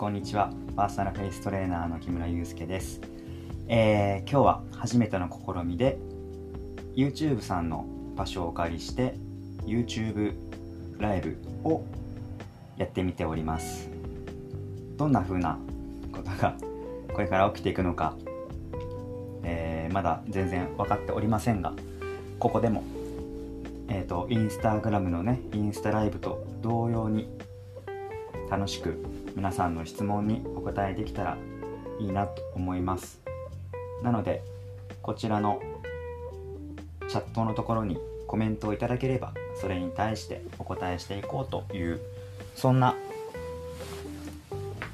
こんにちは。パーソナルフェイストレーナーの木村祐介です、えー、今日は初めての試みで YouTube さんの場所をお借りして YouTube ライブをやってみております。どんな風なことがこれから起きていくのか、えー、まだ全然分かっておりませんがここでもえーと、インスタグラムのねインスタライブと同様に楽しく皆さんの質問にお答えできたらいいなと思います。なのでこちらのチャットのところにコメントをいただければそれに対してお答えしていこうというそんな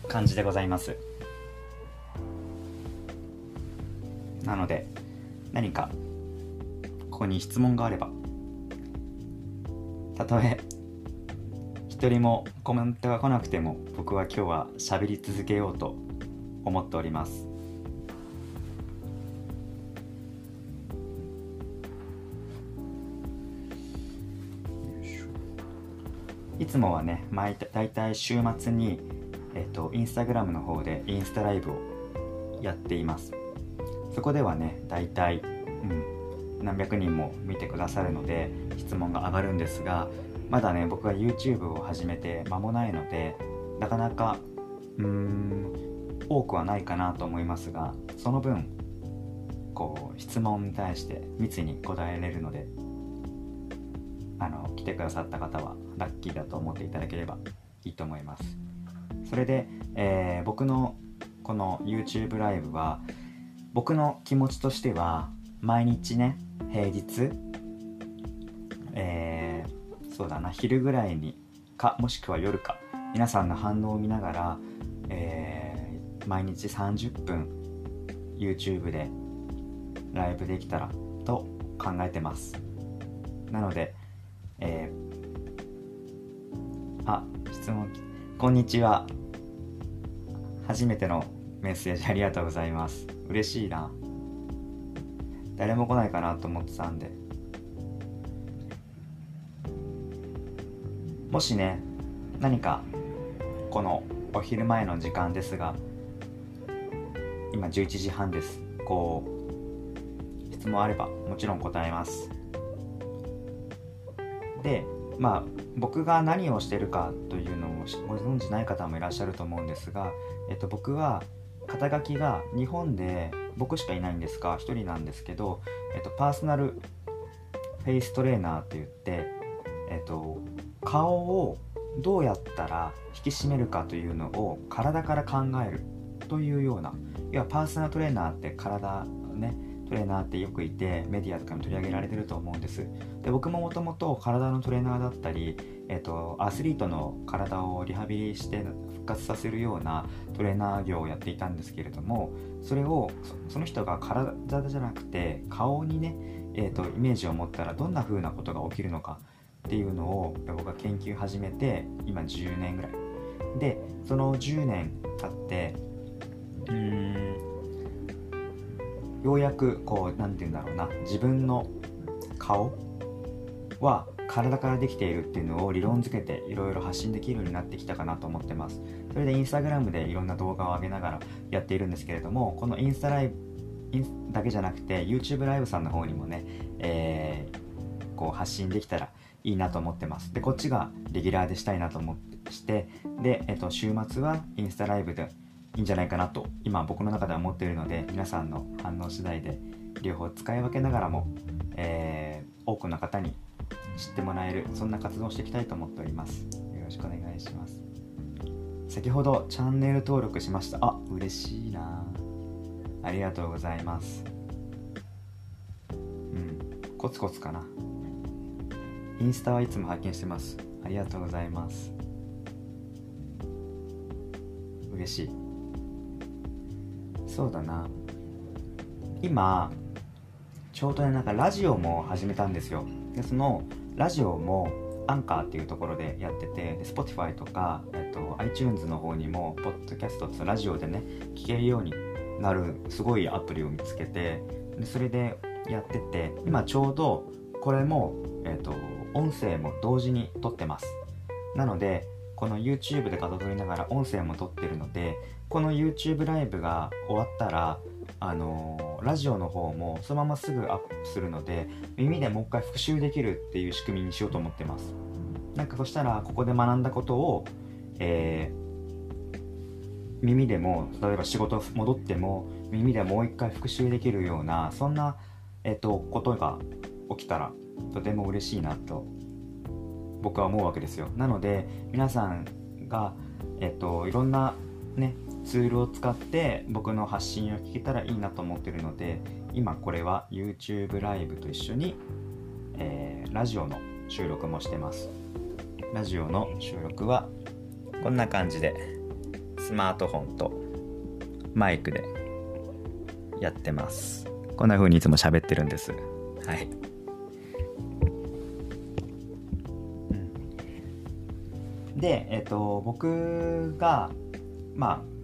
感じでございます。なので何かここに質問があればたとえ一人もコメントが来なくても僕は今日は喋り続けようと思っております。いつもはね毎大体週末に、えーと、インスタグラムの方でインスタライブをやっています。そこではね大体、うん、何百人も見てくださるので質問が上がるんですがまだね僕は YouTube を始めて間もないのでなかなかうーん多くはないかなと思いますがその分こう質問に対して密に答えれるのであの来てくださった方はラッキーだと思っていただければいいと思います。それで、えー、僕のこの YouTube ライブは僕の気持ちとしては毎日ね平日えーそうだな昼ぐらいにかもしくは夜か皆さんの反応を見ながら、えー、毎日30分 YouTube でライブできたらと考えてます。なので、えー、あ質問こんにちは。初めてのメッセージありがとうございます。嬉しいな。誰も来ないかなと思ってたんで。もしね何かこのお昼前の時間ですが今11時半です。こう質問あればもちろん答えます。でまあ僕が何をしてるかというのをご存じない方もいらっしゃると思うんですが、えっと、僕は肩書きが日本で僕しかいないんですが1人なんですけど、えっと、パーソナルフェイストレーナーって言って、えっと、顔をどうやったら引き締めるかというのを体から考えるというような要はパーソナルトレーナーって体ねトレーナーってよくいてメディアとかに取り上げられてると思うんです。で僕ももともと体のトレーナーだったり、えーと、アスリートの体をリハビリして復活させるようなトレーナー業をやっていたんですけれどもそれをその人が体じゃなくて顔にね、えーとイメージを持ったらどんな風なことが起きるのかっていうのを僕が研究始めて今10年ぐらい。でその10年経ってうーんようやくこう何て言うんだろうな。自分の顔は体からできているっていうのを理論づけていろいろ発信できるようになってきたかなと思ってます。それでインスタグラムでいろんな動画を上げながらやっているんですけれどもこのインスタライブだけじゃなくて YouTube ライブさんの方にもね、えー、こう発信できたらいいなと思ってます。でこっちがレギュラーでしたいなと思ってしてで、えっと、週末はインスタライブでいいんじゃないかなと今僕の中では思っているので皆さんの反応次第で両方使い分けながらも、えー、多くの方に知ってもらえるそんな活動をしていきたいと思っております。よろしくお願いします。先ほどチャンネル登録しました。あ嬉しいな。ありがとうございます。うんコツコツかな。インスタはいつも拝見してます。ありがとうございます。嬉しい。そうだな。今ちょうどねなんかラジオも始めたんですよ。でそのラジオもアンカーっていうところでやってて Spotify とか、えっと、iTunes の方にもポッドキャストとラジオでね聞けるようになるすごいアプリを見つけてでそれでやってて今ちょうどこれも、えっと、音声も同時に撮ってます。なのでこの YouTube で画撮りながら音声も撮ってるのでこの YouTube ライブが終わったらあのー、ラジオの方もそのまますぐアップするので耳でもう一回復習できるっていう仕組みにしようと思ってます。なんかそしたらここで学んだことを、えー、耳でも例えば仕事戻っても耳でもう一回復習できるようなそんな、えーと、ことが起きたらとても嬉しいなと僕は思うわけですよ。なので皆さんが、えーと、といろんなねツールを使って僕の発信を聞けたらいいなと思ってるので今これは YouTube ライブと一緒に、えー、ラジオの収録もしてます。ラジオの収録はこんな感じでスマートフォンとマイクでやってます。こんな風にいつも喋ってるんです。はい、でえっ、と僕がまあ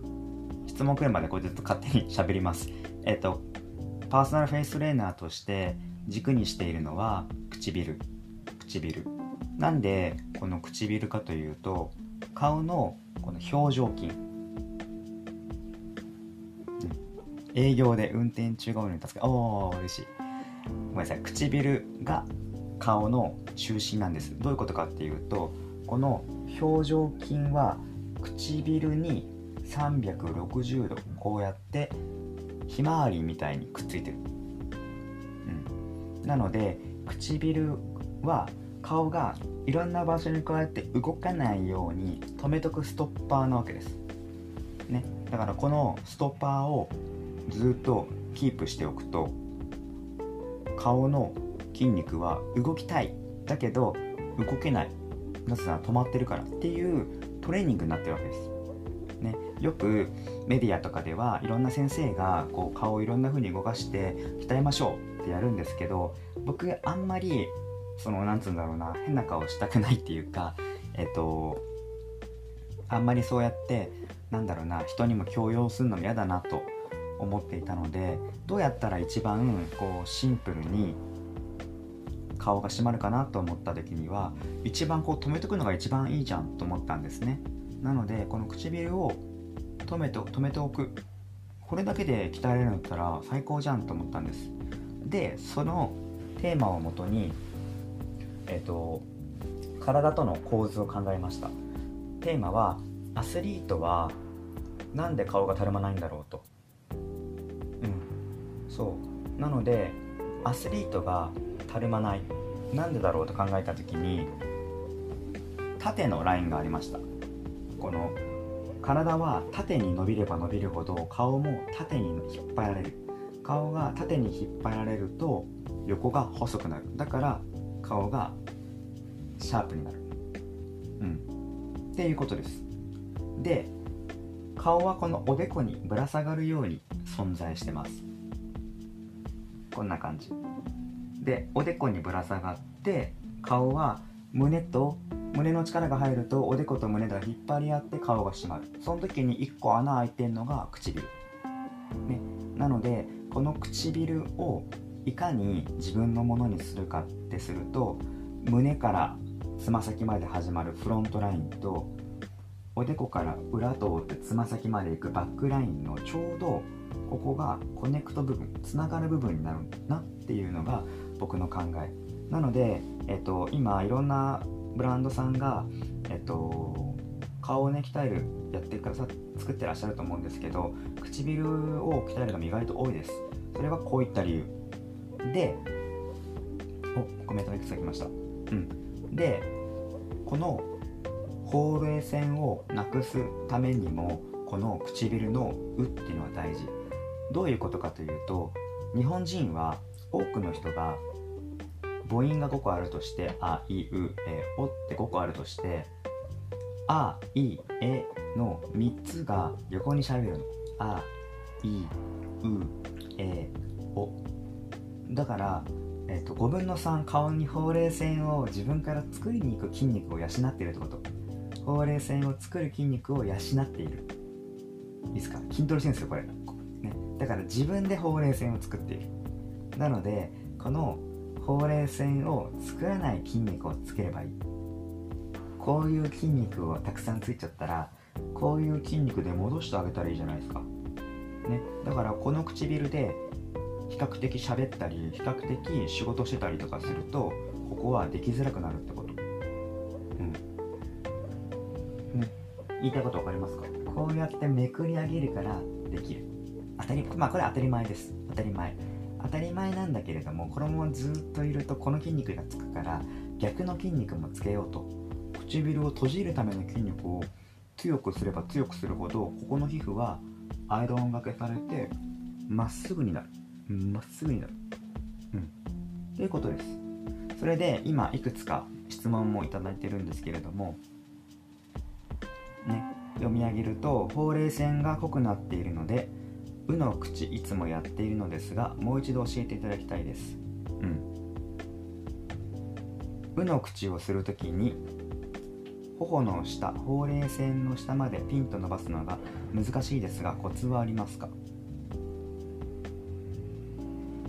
質問来るまでこれずっと勝手に喋ります。えっ、と、パーソナルフェイストレーナーとして軸にしているのは唇。唇。なんでこの唇かというと、顔のこの表情筋。営業で運転中が多いのに助け、おー、嬉しい。ごめんなさい。唇が顔の中心なんです。どういうことかっていうと、この表情筋は唇に360度こうやってひまわりみたいにくっついてる、うん、なので唇は顔がいろんな場所にこうやって動かないように止めとくストッパーなわけです、ね、だからこのストッパーをずっとキープしておくと顔の筋肉は動きたい。だけど動けない。なぜなら止まってるからっていうトレーニングになってるわけです。ね、よくメディアとかではいろんな先生がこう顔をいろんな風に動かして鍛えましょうってやるんですけど僕あんまりそのなんつうんだろうな変な顔したくないっていうかえっとあんまりそうやってなんだろうな人にも強要するのも嫌だなと思っていたのでどうやったら一番こうシンプルに顔が締まるかなと思った時には一番こう止めとくのが一番いいじゃんと思ったんですね。なのでこの唇を止めと止めておく。これだけで鍛えられるんだったら最高じゃんと思ったんです。でそのテーマをもとにえっ、ー、と体との構図を考えました。テーマはアスリートはなんで顔がたるまないんだろうと。うん。そう。なのでアスリートがたるまない。なんでだろうと考えた時に縦のラインがありました。この体は縦に伸びれば伸びるほど顔も縦に引っ張られる。顔が縦に引っ張られると横が細くなる。だから顔がシャープになる。うん。っていうことです。で顔はこのおでこにぶら下がるように存在してます。こんな感じ。でおでこにぶら下がって顔は胸と胸の力が入るとおでこと胸が引っ張り合って顔が締まる。その時に1個穴開いてんのが唇、ね、なのでこの唇をいかに自分のものにするかってすると胸からつま先まで始まるフロントラインとおでこから裏通ってつま先まで行くバックラインのちょうどここがコネクト部分つながる部分になるなっていうのが僕の考え。なので、えっと、今いろんなブランドさんが、えっと、顔をね鍛えるやってくださ作ってらっしゃると思うんですけど唇を鍛えるのが意外と多いです。それはこういった理由。でおコメントがいくつか来ました。うん。でこのほうれい線をなくすためにもこの唇の「う」っていうのは大事。どういうことかというと日本人は多くの人が母音が5個あるとしてあいうえおって5個あるとしてあいえの3つが横にしゃべるの。あいうえお。だから、えーと、5分の3顔にほうれい線を自分から作りに行く筋肉を養っているってこと。ほうれい線を作る筋肉を養っている。いいですか？筋トレしてるんですよこれ、ね、だから自分でほうれい線を作っている。なのでこのほうれい線を作らない筋肉をつければいい。こういう筋肉をたくさんついちゃったらこういう筋肉で戻してあげたらいいじゃないですか、ね、だからこの唇で比較的喋ったり比較的仕事してたりとかするとここはできづらくなるってこと。うん。ね。言いたいこと分かりますか？こうやってめくり上げるからできる。当たりまあこれ当たり前です。当たり前。当たり前なんだけれどもこのままずっといるとこの筋肉がつくから逆の筋肉もつけようと。唇を閉じるための筋肉を強くすれば強くするほどここの皮膚はアイロンがけされてまっすぐになる。まっすぐになる。うん。ということです。それで今いくつか質問もいただいてるんですけれどもね読み上げるとほうれい線が濃くなっているので「う」の口いつもやっているのですがもう一度教えていただきたいです。うん「う」の口をするときに頬の下ほうれい線の下までピンと伸ばすのが難しいですがコツはありますか、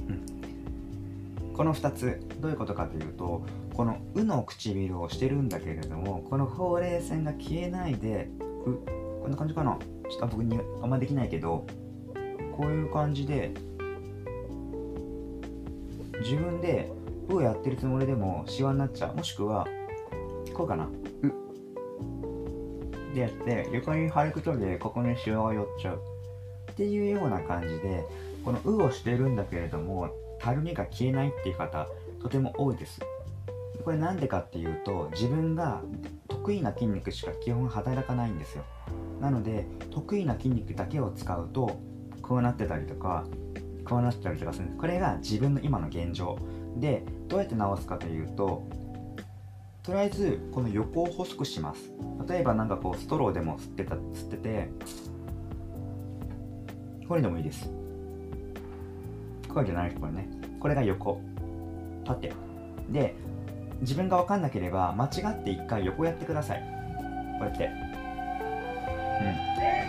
うん、この2つどういうことかというとこの「う」の唇をしてるんだけれどもこのほうれい線が消えないで「う」こんな感じかな？ちょっと僕にあんまできないけどこういう感じで自分で「う」をやってるつもりでもシワになっちゃう。もしくはこうかな「う」でやって床に貼ることでここにシワが寄っちゃう。っていうような感じでこの「う」をしてるんだけれどもたるみが消えないっていう方とても多いです。これなんでかっていうと自分が得意な筋肉しか基本働かないんですよ。なので得意な筋肉だけを使うとこうなってたりとかこうなってたりとかする。んですこれが自分の今の現状。でどうやって直すかというととりあえずこの横を細くします。例えばなんかこうストローでも吸ってた吸っててこれでもいいです。これじゃないこれね。これが横。縦で自分が分かんなければ間違って一回横やってください。こうやって。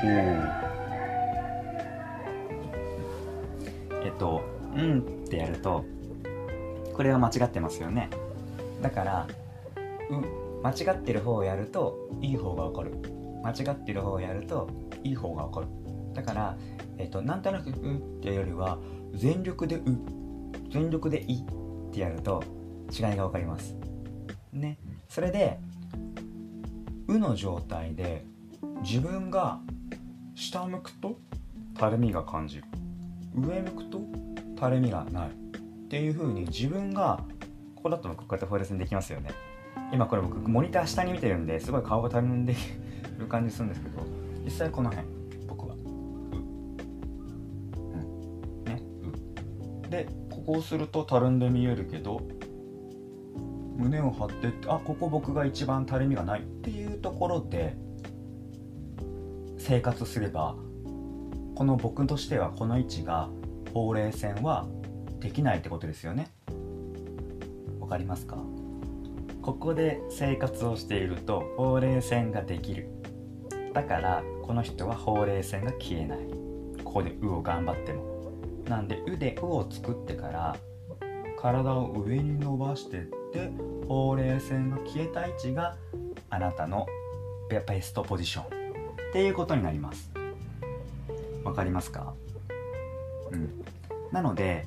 うん。えっと「うん」ってやるとこれは間違ってますよね。だからうん間違ってる方をやるといい方が分かる。間違ってる方をやるといい方が分かる。だから、えっと、なんとなく「う」っていうよりは全力で「う」全力で「い」ってやると違いが分かります。ね。それで「う」の状態で自分が下向くとたるみが感じる。上向くとたるみがないっていう風に自分がここだとこうやってフォレスにできますよね。今これ僕モニター下に見てるんですごい顔がたるんでる感じするんですけど実際この辺僕は「う」うん。ね「う」でここをするとたるんで見えるけど胸を張ってあここ僕が一番たるみがないっていうところで生活すればこの僕としてはこの位置がほうれい線はできないってことですよね。わかりますか？ここで生活をしているとほうれい線ができる。だからこの人はほうれい線が消えない。ここで「う」を頑張っても。なんで「う」で「う」を作ってから体を上に伸ばしてってほうれい線が消えた位置があなたのベストポジションっていうことになります。わかりますか？うん。なので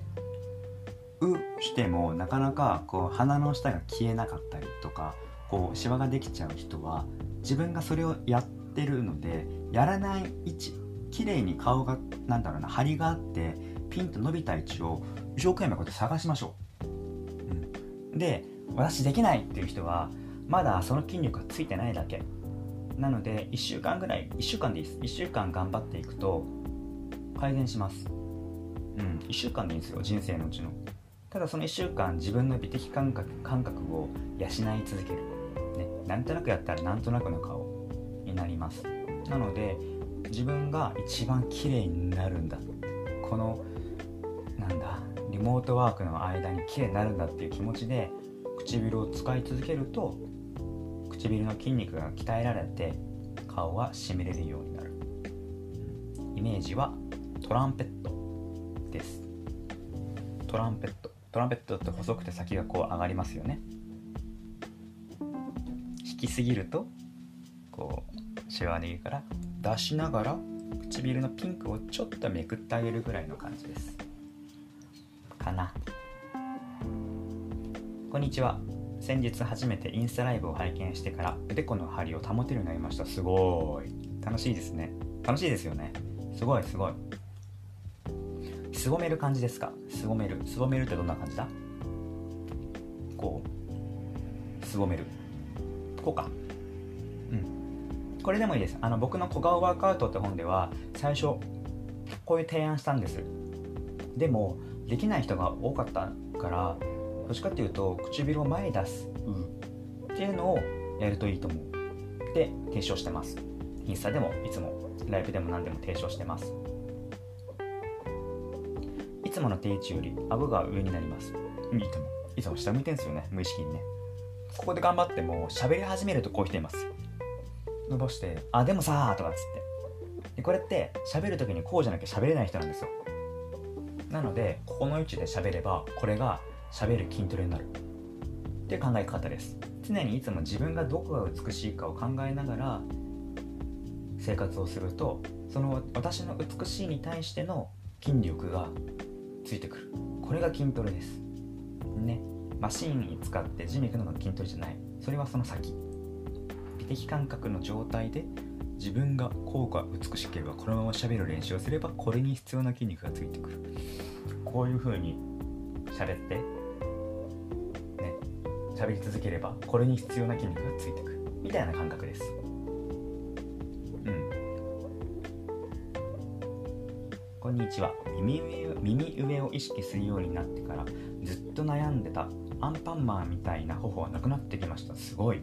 うしてもなかなかこう鼻の下が消えなかったりとかこうシワができちゃう人は自分がそれをやってるのでやらない位置綺麗に顔がなんだろうな張りがあってピンと伸びた位置を一生懸命こうやって探しましょう、うん、で私できないっていう人はまだその筋肉がついてないだけ。なので1週間ぐらい1週間でいいです。1週間頑張っていくと改善します。うん。1週間でいいんですよ人生のうちの。ただその1週間自分の美的感覚感覚を養い続ける、ね、なんとなくやったらなんとなくの顔になります。なので自分が一番綺麗になるんだ。このなんだリモートワークの間に綺麗になるんだっていう気持ちで唇を使い続けると唇の筋肉が鍛えられて顔はしみれるようになる。イメージはトランペットです。トランペット。トランペットって細くて先がこう上がりますよね。引きすぎるとこうシワネギから出しながら唇のピンクをちょっとめくってあげるぐらいの感じです。かな。こんにちは。先日初めてインスタライブを拝見してからおでこの張りを保てるようになりました。すごい。楽しいですね。楽しいですよね。すごいすごい。すぼめる感じですか？すぼめる。すぼめるってどんな感じだ？こう。すぼめる。こうか。うん。これでもいいです。あの僕の小顔ワークアウトって本では最初こういう提案したんです。でもできない人が多かったからどっちかっていうと唇を前に出す、うん、っていうのをやるといいと思う。で提唱してます。インスタでもいつもライブでも何でも提唱してます。いつもの定位置より顎が上になります。いつも。いつも下向いてんすよね。無意識にね。ここで頑張っても喋り始めるとこう来ています。伸ばして「あでもさ」とかっつって。でこれって喋る時にこうじゃなきゃ喋れない人なんですよ。なのでここの位置で喋ればこれが喋る筋トレになる。っていう考え方です。常にいつも自分がどこが美しいかを考えながら生活をするとその私の美しいに対しての筋力がついてくる。これが筋トレです。ね。マシンに使ってジム行くのが筋トレじゃない。それはその先。美的感覚の状態で自分が効果美しければこのまま喋る練習をすればこれに必要な筋肉がついてくる。こういう風に喋ってね。喋り続ければこれに必要な筋肉がついてくる。みたいな感覚です。にちは耳上耳上を意識するようになってからずっと悩んでたアンパンマンみたいな頬はなくなってきました。すごい。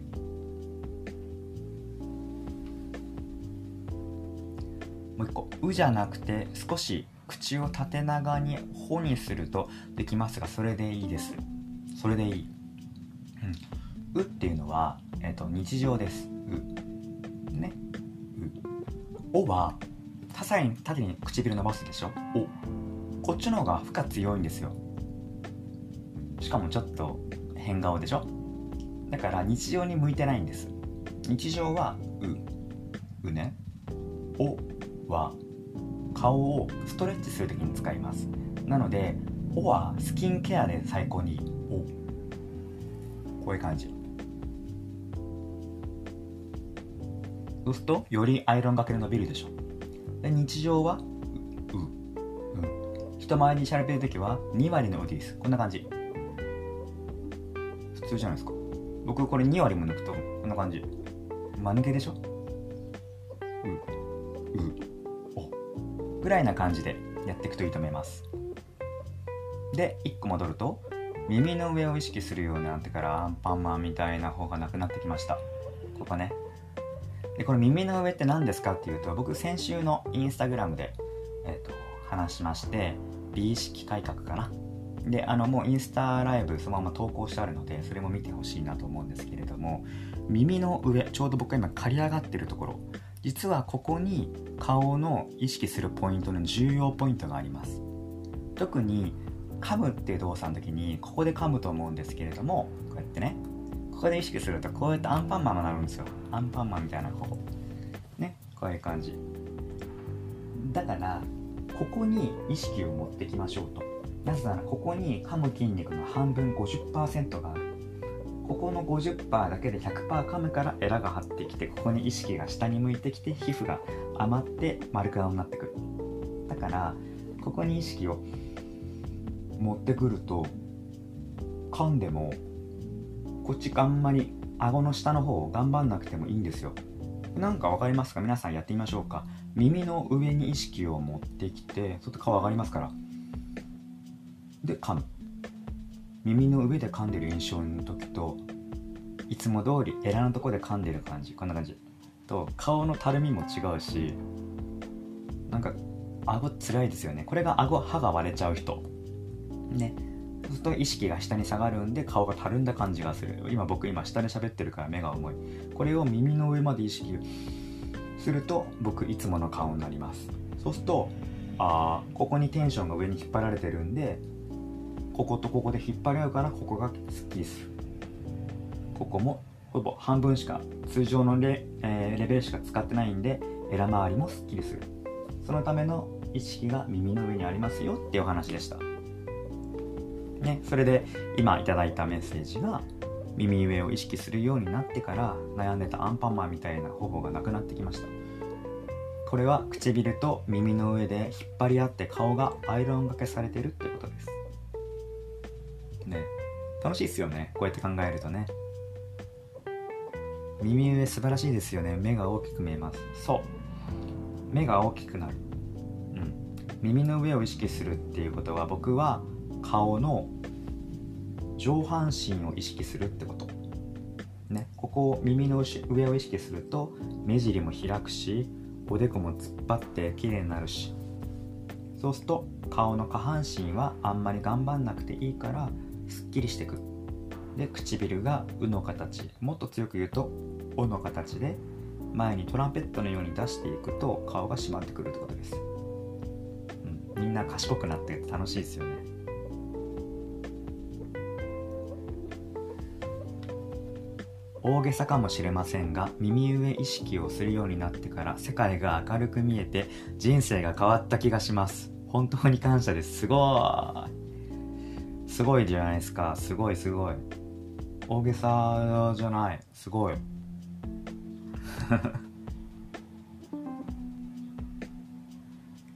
もう一個「う」じゃなくて少し口を縦長に「ほ」にするとできますがそれでいいです。それでいい「うん、う」っていうのは、えーと、日常です「う」ね「う」「お」は多彩に縦に唇伸ばすでしょ「お」こっちの方が負荷強いんですよ。しかもちょっと変顔でしょ？だから日常に向いてないんです。日常は「う」「うね」「お」は顔をストレッチする時に使います。なので「お」はスキンケアで最高にいい「お」こういう感じ。そうするとよりアイロンがけで伸びるでしょ。で日常は「う」う。人前にしゃべる時は？2割の「う」ですこんな感じ。普通じゃないですか。僕これ2割も抜くとこんな感じ。間抜けでしょ？うう。ぐらいな感じでやっていくといいと思います。で1個戻ると耳の上を意識するようになってからアンパンマンみたいな方がなくなってきました。ここねでこれ耳の上って何ですか？っていうと僕先週のインスタグラムで、えーと、話しまして美意識改革かな？であのもうインスタライブそのまま投稿してあるのでそれも見てほしいなと思うんですけれども耳の上ちょうど僕が今刈り上がってるところ。実はここに顔の意識するポイントの重要ポイントがあります。特に噛むっていう動作の時にここで噛むと思うんですけれどもこうやってねここで意識するとこうやってアンパンマンになるんですよ。アンパンマンみたいなここねこういう感じ。だからここに意識を持ってきましょうと。なぜならここに噛む筋肉の半分50%がある。ここの50%だけで100%噛むからエラが張ってきてここに意識が下に向いてきて皮膚が余って丸くなってくる。だからここに意識を持ってくると噛んでもこっちあんまり顎の下の方を頑張んなくてもいいんですよ。なんか分かりますか？皆さんやってみましょうか。耳の上に意識を持ってきてちょっと顔上がりますから。で噛む。耳の上で噛んでる印象の時といつも通りエラのとこで噛んでる感じ。こんな感じ。と顔のたるみも違うしなんか顎つらいですよね。これが顎歯が割れちゃう人。ね。そうすると意識が下に下がるんで顔がたるんだ感じがする。今僕今下で喋ってるから目が重い。これを耳の上まで意識すると僕いつもの顔になります。そうするとあここにテンションが上に引っ張られてるんでこことここで引っ張り合うからここがスッキリする。ここもほぼ半分しか通常のレ,、えー、レベルしか使ってないんでエラ周りもすっきりする。そのための意識が耳の上にありますよっていうお話でした。ね。それで今いただいたメッセージが耳上を意識するようになってから悩んでたアンパンマンみたいな頬がなくなってきました。これは唇と耳の上で引っ張り合って顔がアイロンがけされてるってことです。ね。楽しいっすよね。こうやって考えるとね。耳上素晴らしいですよね。目が大きく見えます。そう。目が大きくなる。うん。耳の上を意識するっていうことは僕は顔の上半身を意識するってこと。ね。ここを耳の上を意識すると目尻も開くしおでこも突っ張って綺麗になるし。そうすると顔の下半身はあんまり頑張んなくていいからすっきりしてく。で唇が「う」の形。もっと強く言うと「お」の形で前にトランペットのように出していくと顔が締まってくるってことです、うん、みんな賢くなって楽しいですよね。大げさかもしれませんが耳上意識をするようになってから世界が明るく見えて人生が変わった気がします。本当に感謝です。すごい。すごいじゃないですか。すごいすごい。大げさじゃない。すごい。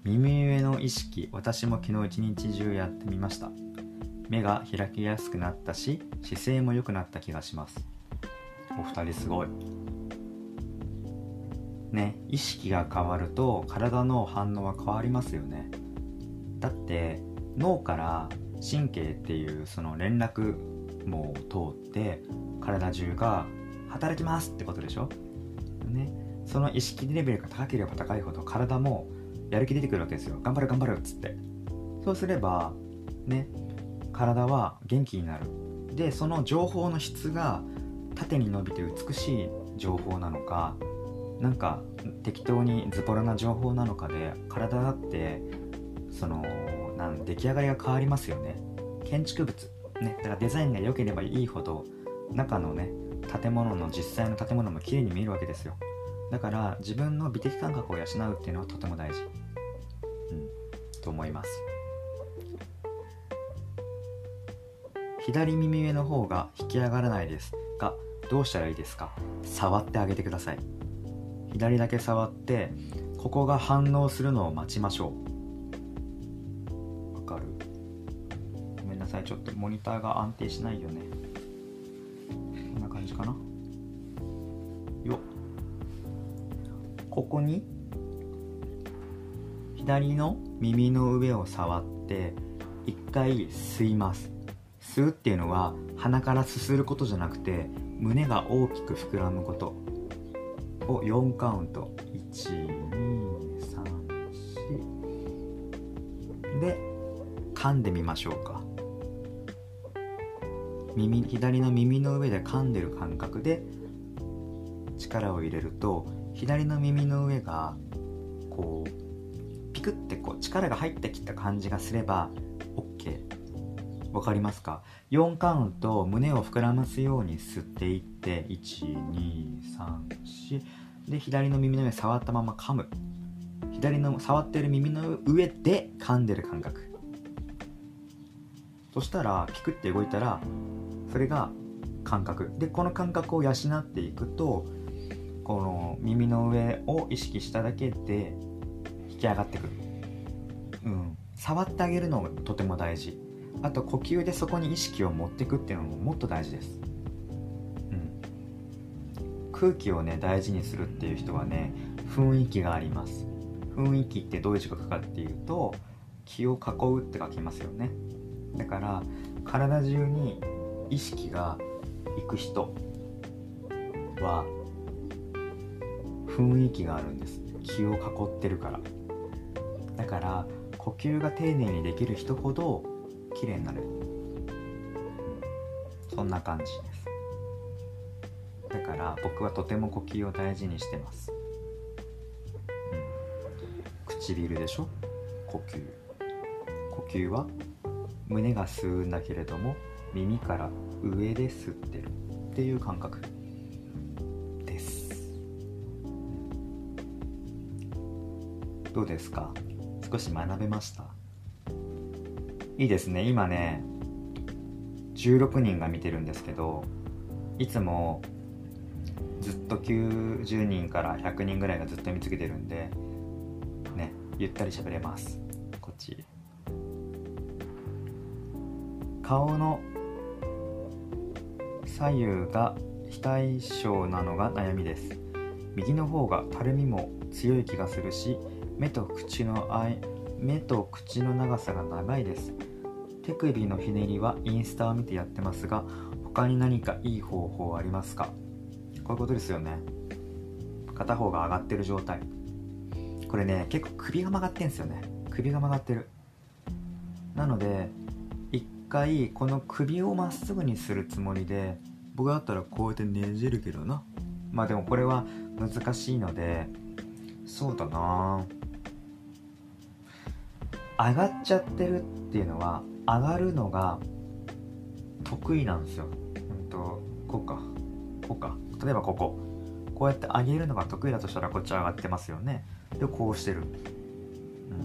耳上の意識私も昨日一日中やってみました。目が開きやすくなったし姿勢も良くなった気がします。お二人すごい。ね意識が変わると体の反応は変わりますよね。だって脳から神経っていうその連絡網を通って体中が働きますってことでしょ？ねその意識レベルが高ければ高いほど体もやる気出てくるわけですよ。頑張る頑張るっつって。そうすればね体は元気になる。でその情報の質が縦に伸びて美しい情報なのかなんか適当にズボラな情報なのかで体だってそのなん出来上がりが変わりますよね。建築物。ねだからデザインが良ければいいほど中のね建物の実際の建物も綺麗に見えるわけですよ。だから自分の美的感覚を養うっていうのはとても大事。うん。と思います。左耳上の方が引き上がらないです。がどうしたらいいですか？触ってあげてください。左だけ触ってここが反応するのを待ちましょう。わかる？ごめんなさい。ちょっとモニターが安定しないよね。こんな感じかな？よここに左の耳の上を触って一回吸います。吸うっていうのは鼻からすすることじゃなくて胸が大きく膨らむこと。を4カウント。1234で噛んでみましょうか。耳左の耳の上で噛んでる感覚で力を入れると左の耳の上がこうピクってこう力が入ってきた感じがすれば OK 分かりますか？4カウント胸を膨らますように吸っていって1234で左の耳の上触ったまま噛む。左の触ってる耳の上で噛んでる感覚。そしたらピクって動いたらそれが感覚。でこの感覚を養っていくとこの耳の上を意識しただけで引き上がってくる。うん。触ってあげるのがとても大事。あと呼吸でそこに意識を持っていくっていうのももっと大事です、うん、空気をね大事にするっていう人はね雰囲気があります。雰囲気ってどういう字が書くかっていうと気を囲うって書きますよね。だから体中に意識がいく人は雰囲気があるんです。気を囲ってるから。だから呼吸が丁寧にできる人ほど綺麗になる、そんな感じです。だから僕はとても呼吸を大事にしてます、うん、唇でしょ？呼吸。呼吸は胸が吸うんだけれども耳から上で吸ってるっていう感覚。です。どうですか？少し学べました？いいですね。今ね16人が見てるんですけどいつもずっと90人から100人ぐらいがずっと見つけてるんでねゆったり喋れます。こっち。顔の左右が非対称なのが悩みです。右の方がたるみも強い気がするし目と口の目と口の長さが長いです。手首のひねりはインスタを見てやってますが他に何かいい方法ありますか？こういうことですよね。片方が上がってる状態。これね結構首が曲がってんすよね。首が曲がってる。なので一回この首をまっすぐにするつもりで僕だったらこうやってねじるけどな。まあでもこれは難しいのでそうだな。上がっちゃってるっていうのは上がるのが得意なんですよ。うんとこうか。こうか。例えばここ。こうやって上げるのが得意だとしたらこっち上がってますよね。でこうしてる、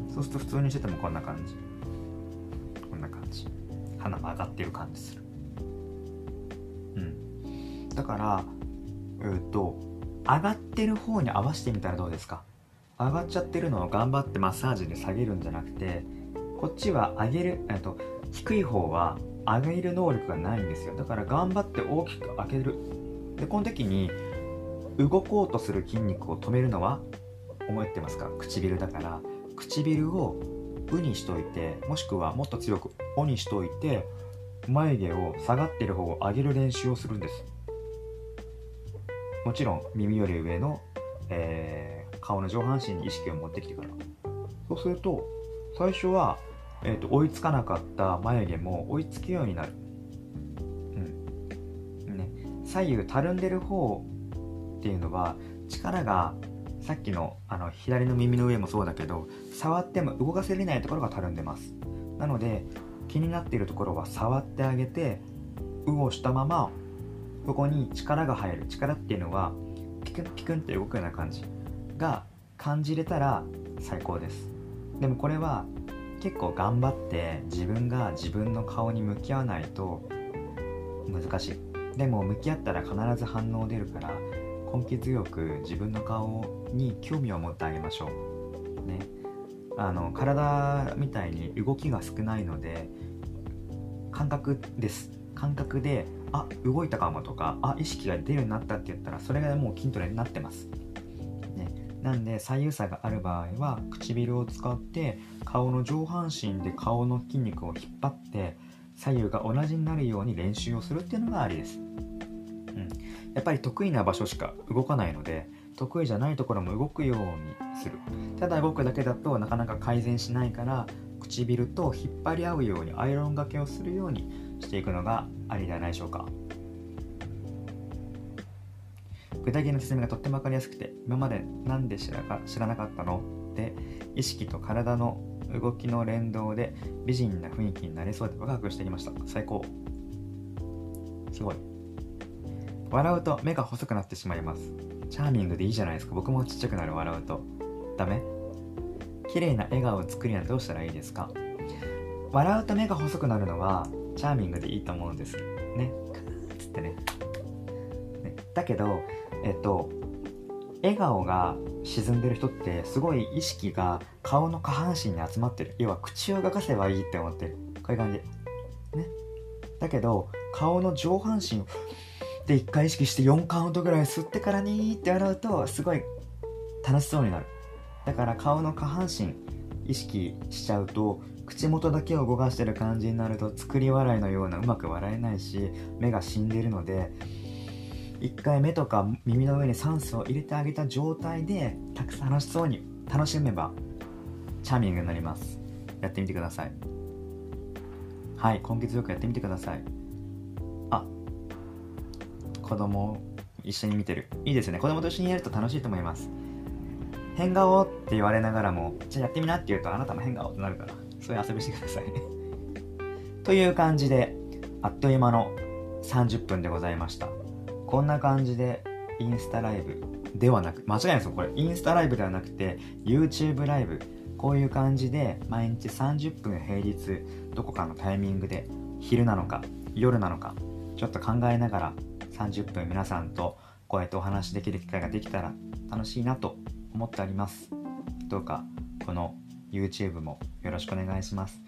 うん、そうすると普通にしててもこんな感じ。こんな感じ。鼻が上がってる感じする。うん、だからえっ、と上がってる方に合わせてみたらどうですか？上がっちゃってるのを頑張ってマッサージで下げるんじゃなくてこっちは上げる、えっと、低い方は上げる能力がないんですよ。だから頑張って大きく開ける。でこの時に動こうとする筋肉を止めるのは思ってますか？唇だから。唇を「う」にしといてもしくはもっと強く「お」にしといて眉毛を下がってる方を上げる練習をするんです。もちろん耳より上の、えー、顔の上半身に意識を持ってきてからそうすると最初は、えーと、追いつかなかった眉毛も追いつくようになる、うん。ね、左右たるんでる方っていうのは力がさっきのあの左の耳の上もそうだけど触っても動かせれないところがたるんでます。なので気になっているところは触ってあげて「う」をしたままここに力が入る。力っていうのはピクンピクンって動くような感じが感じれたら最高です。でもこれは結構頑張って自分が自分の顔に向き合わないと難しい。でも向き合ったら必ず反応出るから根気強く自分の顔に興味を持ってあげましょう。ね。あの体みたいに動きが少ないので感覚です。感覚であ動いたかもとかあ意識が出るようになったって言ったらそれがもう筋トレになってます、ね、なんで左右差がある場合は唇を使って顔の上半身で顔の筋肉を引っ張って左右が同じになるように練習をするっていうのがありです、うん、やっぱり得意な場所しか動かないので得意じゃないところも動くようにする。ただ動くだけだとなかなか改善しないから唇と引っ張り合うようにアイロンがけをするようにしていくのがありではないでしょうか。具体的な説明がとっても分かりやすくて今まで何で知ら知らなかったの？って意識と体の動きの連動で美人な雰囲気になれそうでワクワクしてきました。最高。すごい。笑うと目が細くなってしまいます。チャーミングでいいじゃないですか。僕もちっちゃくなる。笑うと。ダメ？綺麗な笑顔を作るにはどうしたらいいですか？笑うと目が細くなるのはチャーミングでいいと思うんです。ね。つってね。ね。だけどえっと笑顔が沈んでる人ってすごい意識が顔の下半身に集まってる。要は口を動かせばいいって思ってる。こういう感じ。ね。だけど顔の上半身をで1回意識して4カウントぐらい吸ってからにーって笑うとすごい楽しそうになる。だから顔の下半身意識しちゃうと口元だけを動かしてる感じになると作り笑いのようなうまく笑えないし目が死んでるので一回目とか耳の上に酸素を入れてあげた状態でたくさん楽しそうに楽しめばチャーミングになります。やってみてください。はい根気強くやってみてください。あ子供一緒に見てる。いいですね。子供と一緒にやると楽しいと思います。変顔って言われながらもじゃあやってみなって言うとあなたも変顔ってなるからそういう遊びしてください。という感じで、あっという間の30分でございました。こんな感じでインスタライブではなく間違いないですよ。これインスタライブではなくて YouTube ライブ。こういう感じで毎日30分平日どこかのタイミングで昼なのか夜なのかちょっと考えながら30分皆さんとこうやってお話しできる機会ができたら楽しいなと思っております。どうかこの YouTube もよろしくお願いします。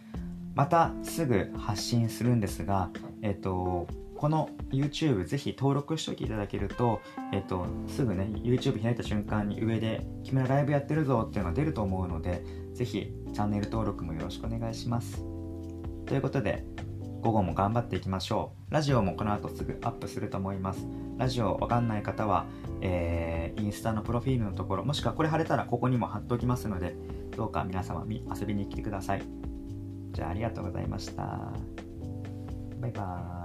またすぐ発信するんですがえっ、とこの YouTube ぜひ登録しておいていただけると、えっと、すぐね、YouTube 開いた瞬間に上で、君らライブやってるぞっていうのが出ると思うので、ぜひチャンネル登録もよろしくお願いします。ということで、午後も頑張っていきましょう。ラジオもこの後すぐアップすると思います。ラジオわかんない方は、えー、インスタのプロフィールのところ、もしくはこれ貼れたらここにも貼っておきますので、どうか皆様遊びに来てください。じゃあありがとうございました。バイバーイ。